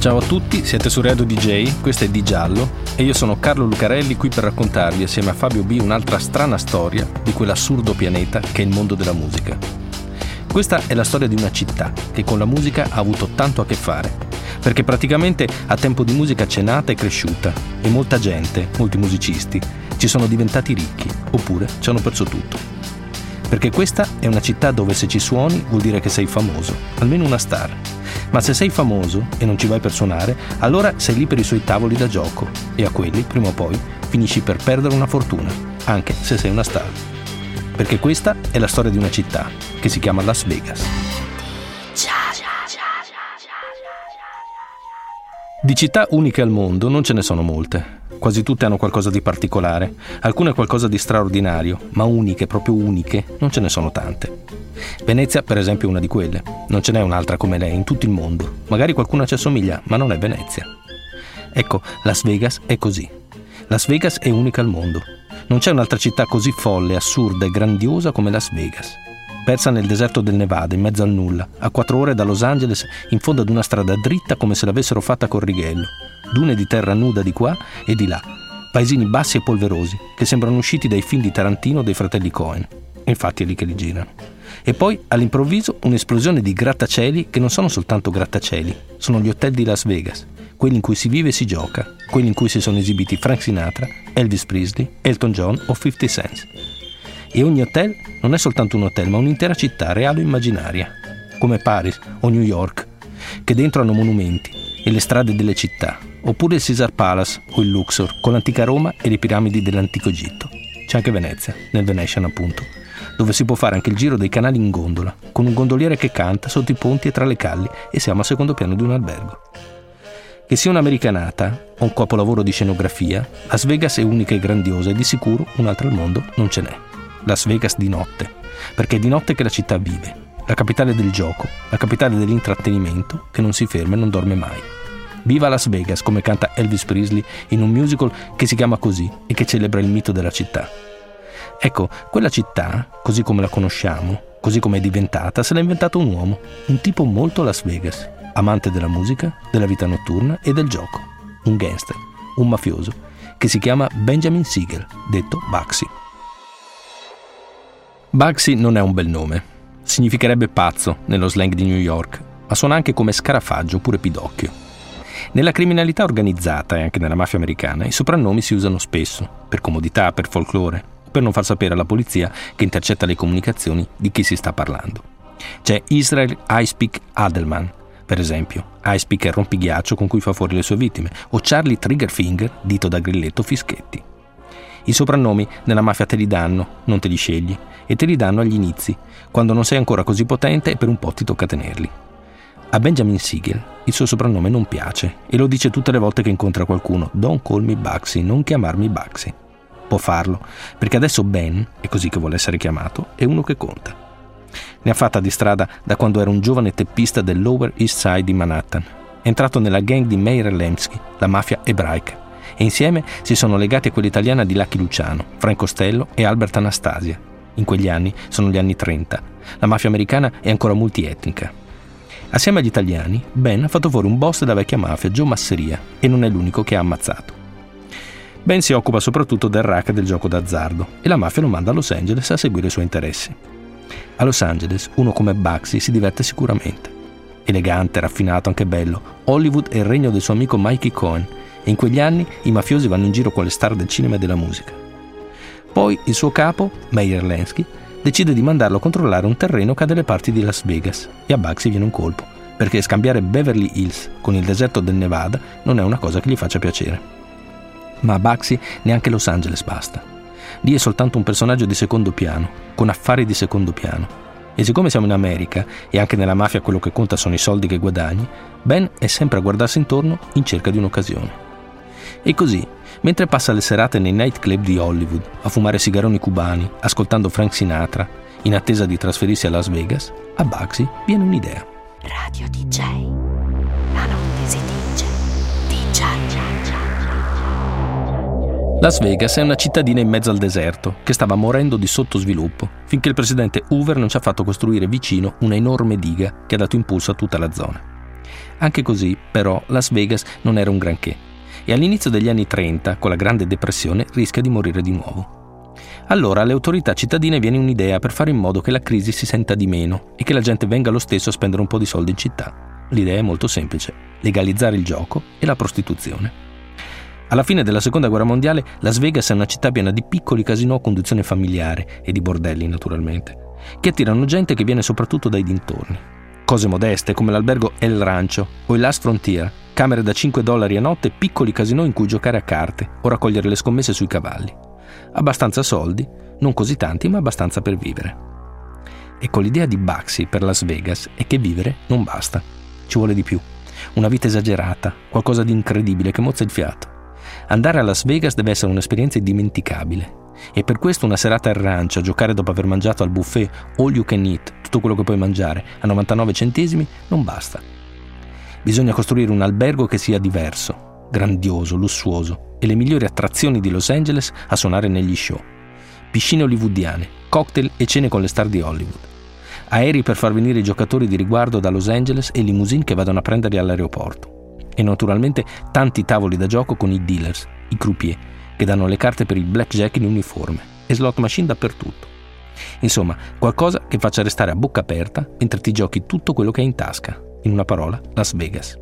Ciao a tutti, siete su Radio DJ, questo è Di Giallo e io sono Carlo Lucarelli qui per raccontarvi assieme a Fabio B un'altra strana storia di quell'assurdo pianeta che è il mondo della musica. Questa è la storia di una città che con la musica ha avuto tanto a che fare, perché praticamente a tempo di musica c'è nata e cresciuta e molta gente, molti musicisti, ci sono diventati ricchi oppure ci hanno perso tutto. Perché questa è una città dove se ci suoni vuol dire che sei famoso, almeno una star ma se sei famoso e non ci vai per suonare, allora sei lì per i suoi tavoli da gioco e a quelli, prima o poi, finisci per perdere una fortuna, anche se sei una star. Perché questa è la storia di una città che si chiama Las Vegas. Di città uniche al mondo non ce ne sono molte. Quasi tutte hanno qualcosa di particolare, alcune qualcosa di straordinario, ma uniche, proprio uniche, non ce ne sono tante. Venezia, per esempio, è una di quelle. Non ce n'è un'altra come lei in tutto il mondo. Magari qualcuna ci assomiglia, ma non è Venezia. Ecco, Las Vegas è così. Las Vegas è unica al mondo. Non c'è un'altra città così folle, assurda e grandiosa come Las Vegas. Persa nel deserto del Nevada, in mezzo al nulla, a quattro ore da Los Angeles, in fondo ad una strada dritta come se l'avessero fatta con righello. Dune di terra nuda di qua e di là. Paesini bassi e polverosi, che sembrano usciti dai film di Tarantino dei fratelli Cohen. Infatti è lì che li girano. E poi all'improvviso un'esplosione di grattacieli che non sono soltanto grattacieli, sono gli hotel di Las Vegas, quelli in cui si vive e si gioca, quelli in cui si sono esibiti Frank Sinatra, Elvis Presley, Elton John o 50 Cent. E ogni hotel non è soltanto un hotel, ma un'intera città reale o immaginaria, come Paris o New York, che dentro hanno monumenti e le strade delle città, oppure il Caesar Palace o il Luxor, con l'antica Roma e le piramidi dell'antico Egitto. C'è anche Venezia, nel Venetian appunto, dove si può fare anche il giro dei canali in gondola, con un gondoliere che canta sotto i ponti e tra le calli e siamo al secondo piano di un albergo. Che sia un'americanata o un capolavoro di scenografia, Las Vegas è unica e grandiosa e di sicuro un'altra al mondo non ce n'è. Las Vegas di notte, perché è di notte che la città vive, la capitale del gioco, la capitale dell'intrattenimento che non si ferma e non dorme mai. Viva Las Vegas, come canta Elvis Presley in un musical che si chiama così e che celebra il mito della città. Ecco, quella città, così come la conosciamo, così come è diventata, se l'ha inventato un uomo, un tipo molto Las Vegas, amante della musica, della vita notturna e del gioco, un gangster, un mafioso, che si chiama Benjamin Siegel, detto Bugsy. Bugsy non è un bel nome, significherebbe pazzo nello slang di New York, ma suona anche come scarafaggio oppure pidocchio. Nella criminalità organizzata e anche nella mafia americana i soprannomi si usano spesso, per comodità, per folklore, per non far sapere alla polizia che intercetta le comunicazioni di chi si sta parlando. C'è Israel Icepeak Adelman, per esempio, Icepeak è il rompighiaccio con cui fa fuori le sue vittime, o Charlie Triggerfinger, dito da grilletto Fischetti. I soprannomi nella mafia te li danno, non te li scegli, e te li danno agli inizi, quando non sei ancora così potente e per un po' ti tocca tenerli. A Benjamin Siegel il suo soprannome non piace e lo dice tutte le volte che incontra qualcuno: Don't call me Bugsy, non chiamarmi Bugsy può farlo, perché adesso Ben, è così che vuole essere chiamato, è uno che conta. Ne ha fatta di strada da quando era un giovane teppista del Lower East Side di Manhattan. Entrato nella gang di Meyer Lemsky, la mafia ebraica, e insieme si sono legati a quella italiana di Lucky Luciano, Franco Costello e Albert Anastasia. In quegli anni sono gli anni 30. La mafia americana è ancora multietnica. Assieme agli italiani, Ben ha fatto fuori un boss della vecchia mafia, Joe Masseria, e non è l'unico che ha ammazzato. Ben si occupa soprattutto del racket del gioco d'azzardo e la mafia lo manda a Los Angeles a seguire i suoi interessi. A Los Angeles uno come Bugsy si diverte sicuramente. Elegante, raffinato, anche bello, Hollywood è il regno del suo amico Mikey Cohen e in quegli anni i mafiosi vanno in giro con le star del cinema e della musica. Poi il suo capo, Meyer Lansky, decide di mandarlo a controllare un terreno che ha delle parti di Las Vegas e a Bugsy viene un colpo, perché scambiare Beverly Hills con il deserto del Nevada non è una cosa che gli faccia piacere ma a Baxi neanche Los Angeles basta. Lì è soltanto un personaggio di secondo piano, con affari di secondo piano. E siccome siamo in America e anche nella mafia quello che conta sono i soldi che guadagni, Ben è sempre a guardarsi intorno in cerca di un'occasione. E così, Mentre passa le serate nei nightclub di Hollywood a fumare sigaroni cubani, ascoltando Frank Sinatra, in attesa di trasferirsi a Las Vegas, a Bugsy viene un'idea. Radio DJ. La notte si dice DJ. Las Vegas è una cittadina in mezzo al deserto che stava morendo di sottosviluppo finché il presidente Hoover non ci ha fatto costruire vicino una enorme diga che ha dato impulso a tutta la zona. Anche così, però, Las Vegas non era un granché e all'inizio degli anni 30, con la Grande Depressione, rischia di morire di nuovo. Allora alle autorità cittadine viene un'idea per fare in modo che la crisi si senta di meno e che la gente venga lo stesso a spendere un po' di soldi in città. L'idea è molto semplice, legalizzare il gioco e la prostituzione. Alla fine della seconda guerra mondiale, Las Vegas è una città piena di piccoli casinò a conduzione familiare e di bordelli, naturalmente, che attirano gente che viene soprattutto dai dintorni. Cose modeste come l'albergo El Rancho o il Last Frontier, camere da 5 dollari a notte, piccoli casinò in cui giocare a carte o raccogliere le scommesse sui cavalli. Abbastanza soldi, non così tanti, ma abbastanza per vivere. Ecco, l'idea di Baxi per Las Vegas è che vivere non basta, ci vuole di più. Una vita esagerata, qualcosa di incredibile che mozza il fiato. Andare a Las Vegas deve essere un'esperienza indimenticabile. E per questo una serata al rancio a giocare dopo aver mangiato al buffet all you can eat, tutto quello che puoi mangiare, a 99 centesimi, non basta. Bisogna costruire un albergo che sia diverso, grandioso, lussuoso e le migliori attrazioni di Los Angeles a suonare negli show. Piscine hollywoodiane, cocktail e cene con le star di Hollywood. Aerei per far venire i giocatori di riguardo da Los Angeles e limousine che vadano a prenderli all'aeroporto e naturalmente tanti tavoli da gioco con i dealers, i croupier, che danno le carte per il blackjack in uniforme e slot machine dappertutto. Insomma, qualcosa che faccia restare a bocca aperta mentre ti giochi tutto quello che hai in tasca. In una parola, Las Vegas.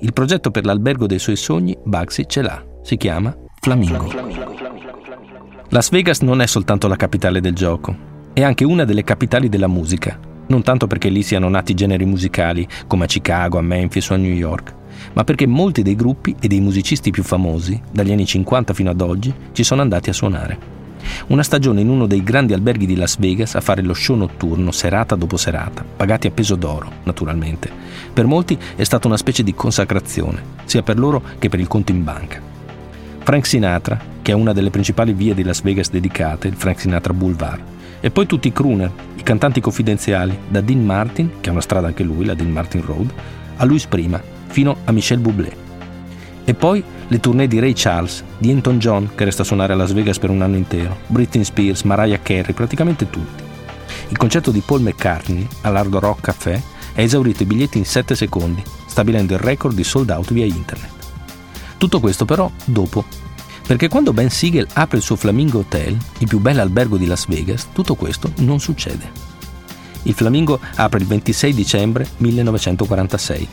Il progetto per l'albergo dei suoi sogni, Bugsy ce l'ha. Si chiama Flamingo. Las Vegas non è soltanto la capitale del gioco, è anche una delle capitali della musica. Non tanto perché lì siano nati generi musicali come a Chicago, a Memphis o a New York, ma perché molti dei gruppi e dei musicisti più famosi, dagli anni 50 fino ad oggi, ci sono andati a suonare. Una stagione in uno dei grandi alberghi di Las Vegas a fare lo show notturno serata dopo serata, pagati a peso d'oro, naturalmente. Per molti è stata una specie di consacrazione, sia per loro che per il conto in banca. Frank Sinatra, che è una delle principali vie di Las Vegas dedicate, il Frank Sinatra Boulevard, e poi tutti i crooner, i cantanti confidenziali, da Dean Martin, che ha una strada anche lui, la Dean Martin Road, a Louis Prima, fino a Michel Bublé. E poi le tournée di Ray Charles, di Anton John, che resta a suonare a Las Vegas per un anno intero, Britney Spears, Mariah Carey, praticamente tutti. Il concerto di Paul McCartney all'Hard Rock Café ha esaurito i biglietti in 7 secondi, stabilendo il record di sold out via internet. Tutto questo però dopo, perché quando Ben Siegel apre il suo Flamingo Hotel, il più bel albergo di Las Vegas, tutto questo non succede. Il Flamingo apre il 26 dicembre 1946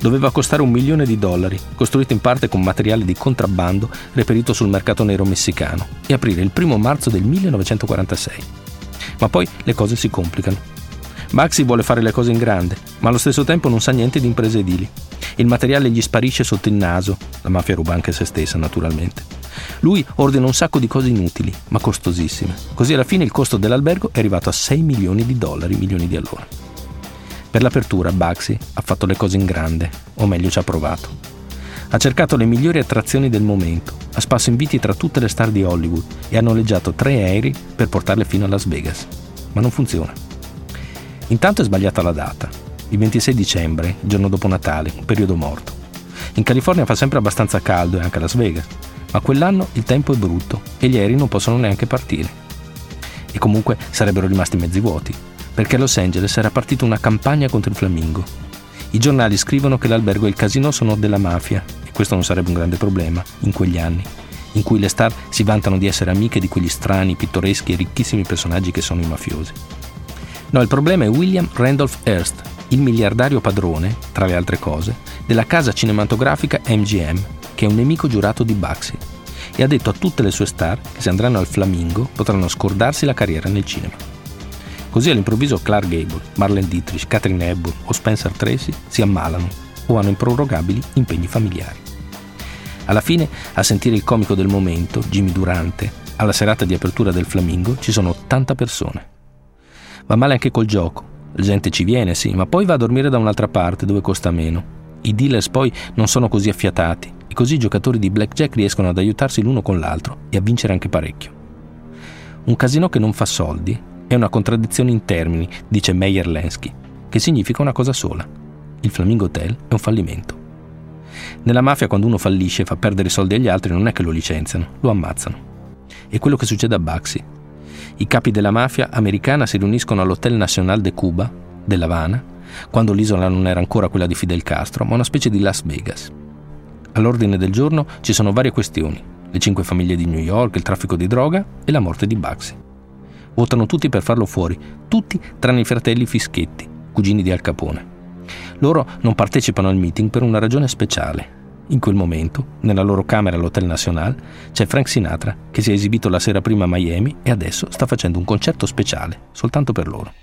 doveva costare un milione di dollari, costruito in parte con materiale di contrabbando reperito sul mercato nero messicano, e aprire il primo marzo del 1946. Ma poi le cose si complicano. Maxi vuole fare le cose in grande, ma allo stesso tempo non sa niente di imprese edili. Il materiale gli sparisce sotto il naso, la mafia ruba anche se stessa naturalmente. Lui ordina un sacco di cose inutili, ma costosissime. Così alla fine il costo dell'albergo è arrivato a 6 milioni di dollari, milioni di allora. Per l'apertura Bugsy ha fatto le cose in grande, o meglio ci ha provato. Ha cercato le migliori attrazioni del momento, ha spasso inviti tra tutte le star di Hollywood e ha noleggiato tre aerei per portarle fino a Las Vegas. Ma non funziona. Intanto è sbagliata la data. Il 26 dicembre, giorno dopo Natale, un periodo morto. In California fa sempre abbastanza caldo e anche a Las Vegas, ma quell'anno il tempo è brutto e gli aerei non possono neanche partire. E comunque sarebbero rimasti mezzi vuoti, perché a Los Angeles era partita una campagna contro il flamingo. I giornali scrivono che l'albergo e il casino sono della mafia, e questo non sarebbe un grande problema in quegli anni, in cui le star si vantano di essere amiche di quegli strani, pittoreschi e ricchissimi personaggi che sono i mafiosi. No, il problema è William Randolph Hearst, il miliardario padrone, tra le altre cose, della casa cinematografica MGM, che è un nemico giurato di Bugsy, e ha detto a tutte le sue star che se andranno al Flamingo potranno scordarsi la carriera nel cinema. Così all'improvviso Clark Gable, Marlene Dietrich, Catherine Hepburn o Spencer Tracy si ammalano o hanno improrogabili impegni familiari. Alla fine, a sentire il comico del momento, Jimmy Durante, alla serata di apertura del Flamingo ci sono 80 persone. Va male anche col gioco. La gente ci viene, sì, ma poi va a dormire da un'altra parte dove costa meno. I dealers poi non sono così affiatati e così i giocatori di blackjack riescono ad aiutarsi l'uno con l'altro e a vincere anche parecchio. Un casino che non fa soldi è una contraddizione in termini, dice Meyer Lensky, che significa una cosa sola. Il Flamingo Hotel è un fallimento. Nella mafia quando uno fallisce e fa perdere soldi agli altri non è che lo licenziano, lo ammazzano. È quello che succede a Baxi. I capi della mafia americana si riuniscono all'Hotel Nacional de Cuba, dell'Havana, quando l'isola non era ancora quella di Fidel Castro, ma una specie di Las Vegas. All'ordine del giorno ci sono varie questioni, le cinque famiglie di New York, il traffico di droga e la morte di Baxi. Votano tutti per farlo fuori, tutti tranne i fratelli Fischetti, cugini di Al Capone. Loro non partecipano al meeting per una ragione speciale. In quel momento, nella loro camera all'Hotel National, c'è Frank Sinatra che si è esibito la sera prima a Miami e adesso sta facendo un concerto speciale, soltanto per loro.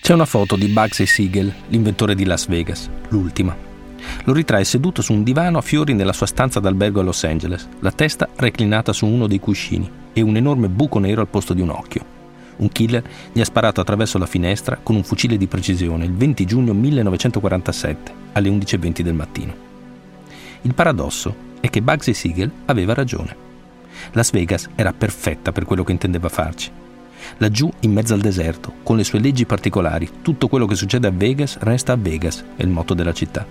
C'è una foto di Bugsy Siegel, l'inventore di Las Vegas, l'ultima. Lo ritrae seduto su un divano a fiori nella sua stanza d'albergo a Los Angeles, la testa reclinata su uno dei cuscini e un enorme buco nero al posto di un occhio. Un killer gli ha sparato attraverso la finestra con un fucile di precisione il 20 giugno 1947 alle 11.20 del mattino. Il paradosso è che Bugsy Siegel aveva ragione. Las Vegas era perfetta per quello che intendeva farci. Laggiù, in mezzo al deserto, con le sue leggi particolari, tutto quello che succede a Vegas resta a Vegas, è il motto della città.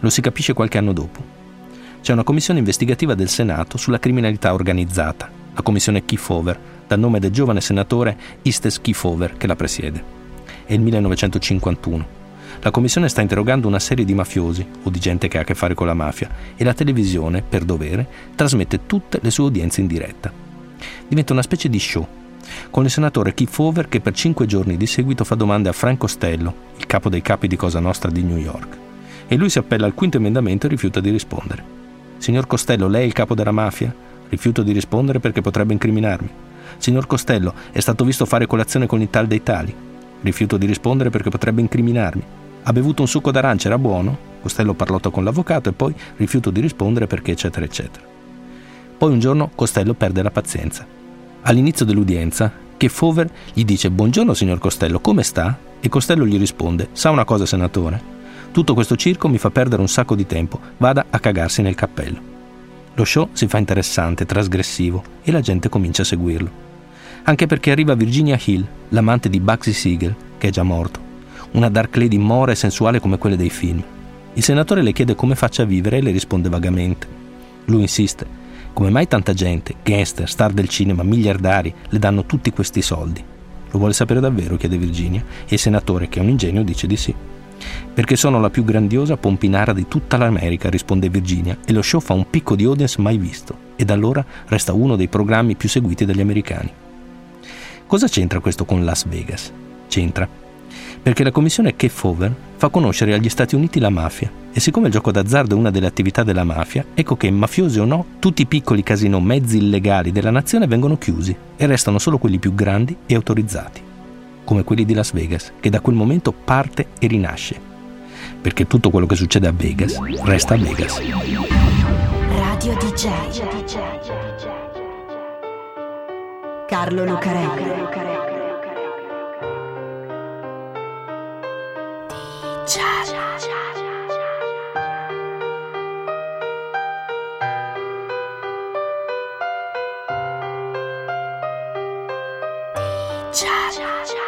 Lo si capisce qualche anno dopo. C'è una commissione investigativa del Senato sulla criminalità organizzata, la commissione Kefauver, dal nome del giovane senatore Istes Kefauver che la presiede. È il 1951. La commissione sta interrogando una serie di mafiosi o di gente che ha a che fare con la mafia e la televisione, per dovere, trasmette tutte le sue udienze in diretta. Diventa una specie di show, con il senatore Kefauver che per cinque giorni di seguito fa domande a Frank Costello, il capo dei capi di Cosa Nostra di New York. E lui si appella al quinto emendamento e rifiuta di rispondere. Signor Costello, lei è il capo della mafia? Rifiuto di rispondere perché potrebbe incriminarmi. Signor Costello, è stato visto fare colazione con il tal dei tali. Rifiuto di rispondere perché potrebbe incriminarmi. Ha bevuto un succo d'arancia, era buono? Costello parlò con l'avvocato e poi rifiuto di rispondere perché eccetera eccetera. Poi un giorno Costello perde la pazienza. All'inizio dell'udienza, che Fover gli dice Buongiorno signor Costello, come sta? E Costello gli risponde Sa una cosa senatore? Tutto questo circo mi fa perdere un sacco di tempo, vada a cagarsi nel cappello. Lo show si fa interessante, trasgressivo e la gente comincia a seguirlo anche perché arriva Virginia Hill, l'amante di Bugsy Siegel, che è già morto, una dark lady mora e sensuale come quelle dei film. Il senatore le chiede come faccia a vivere e le risponde vagamente. Lui insiste, come mai tanta gente, gangster, star del cinema, miliardari, le danno tutti questi soldi? Lo vuole sapere davvero? chiede Virginia, e il senatore, che è un ingegno, dice di sì. Perché sono la più grandiosa pompinara di tutta l'America, risponde Virginia, e lo show fa un picco di audience mai visto, e da allora resta uno dei programmi più seguiti dagli americani. Cosa c'entra questo con Las Vegas? C'entra. Perché la commissione Kefauver fa conoscere agli Stati Uniti la mafia e siccome il gioco d'azzardo è una delle attività della mafia, ecco che, mafiosi o no, tutti i piccoli casino mezzi illegali della nazione vengono chiusi e restano solo quelli più grandi e autorizzati, come quelli di Las Vegas, che da quel momento parte e rinasce. Perché tutto quello che succede a Vegas resta a Vegas. Radio DJ. Carlo Lucarelli. DJ.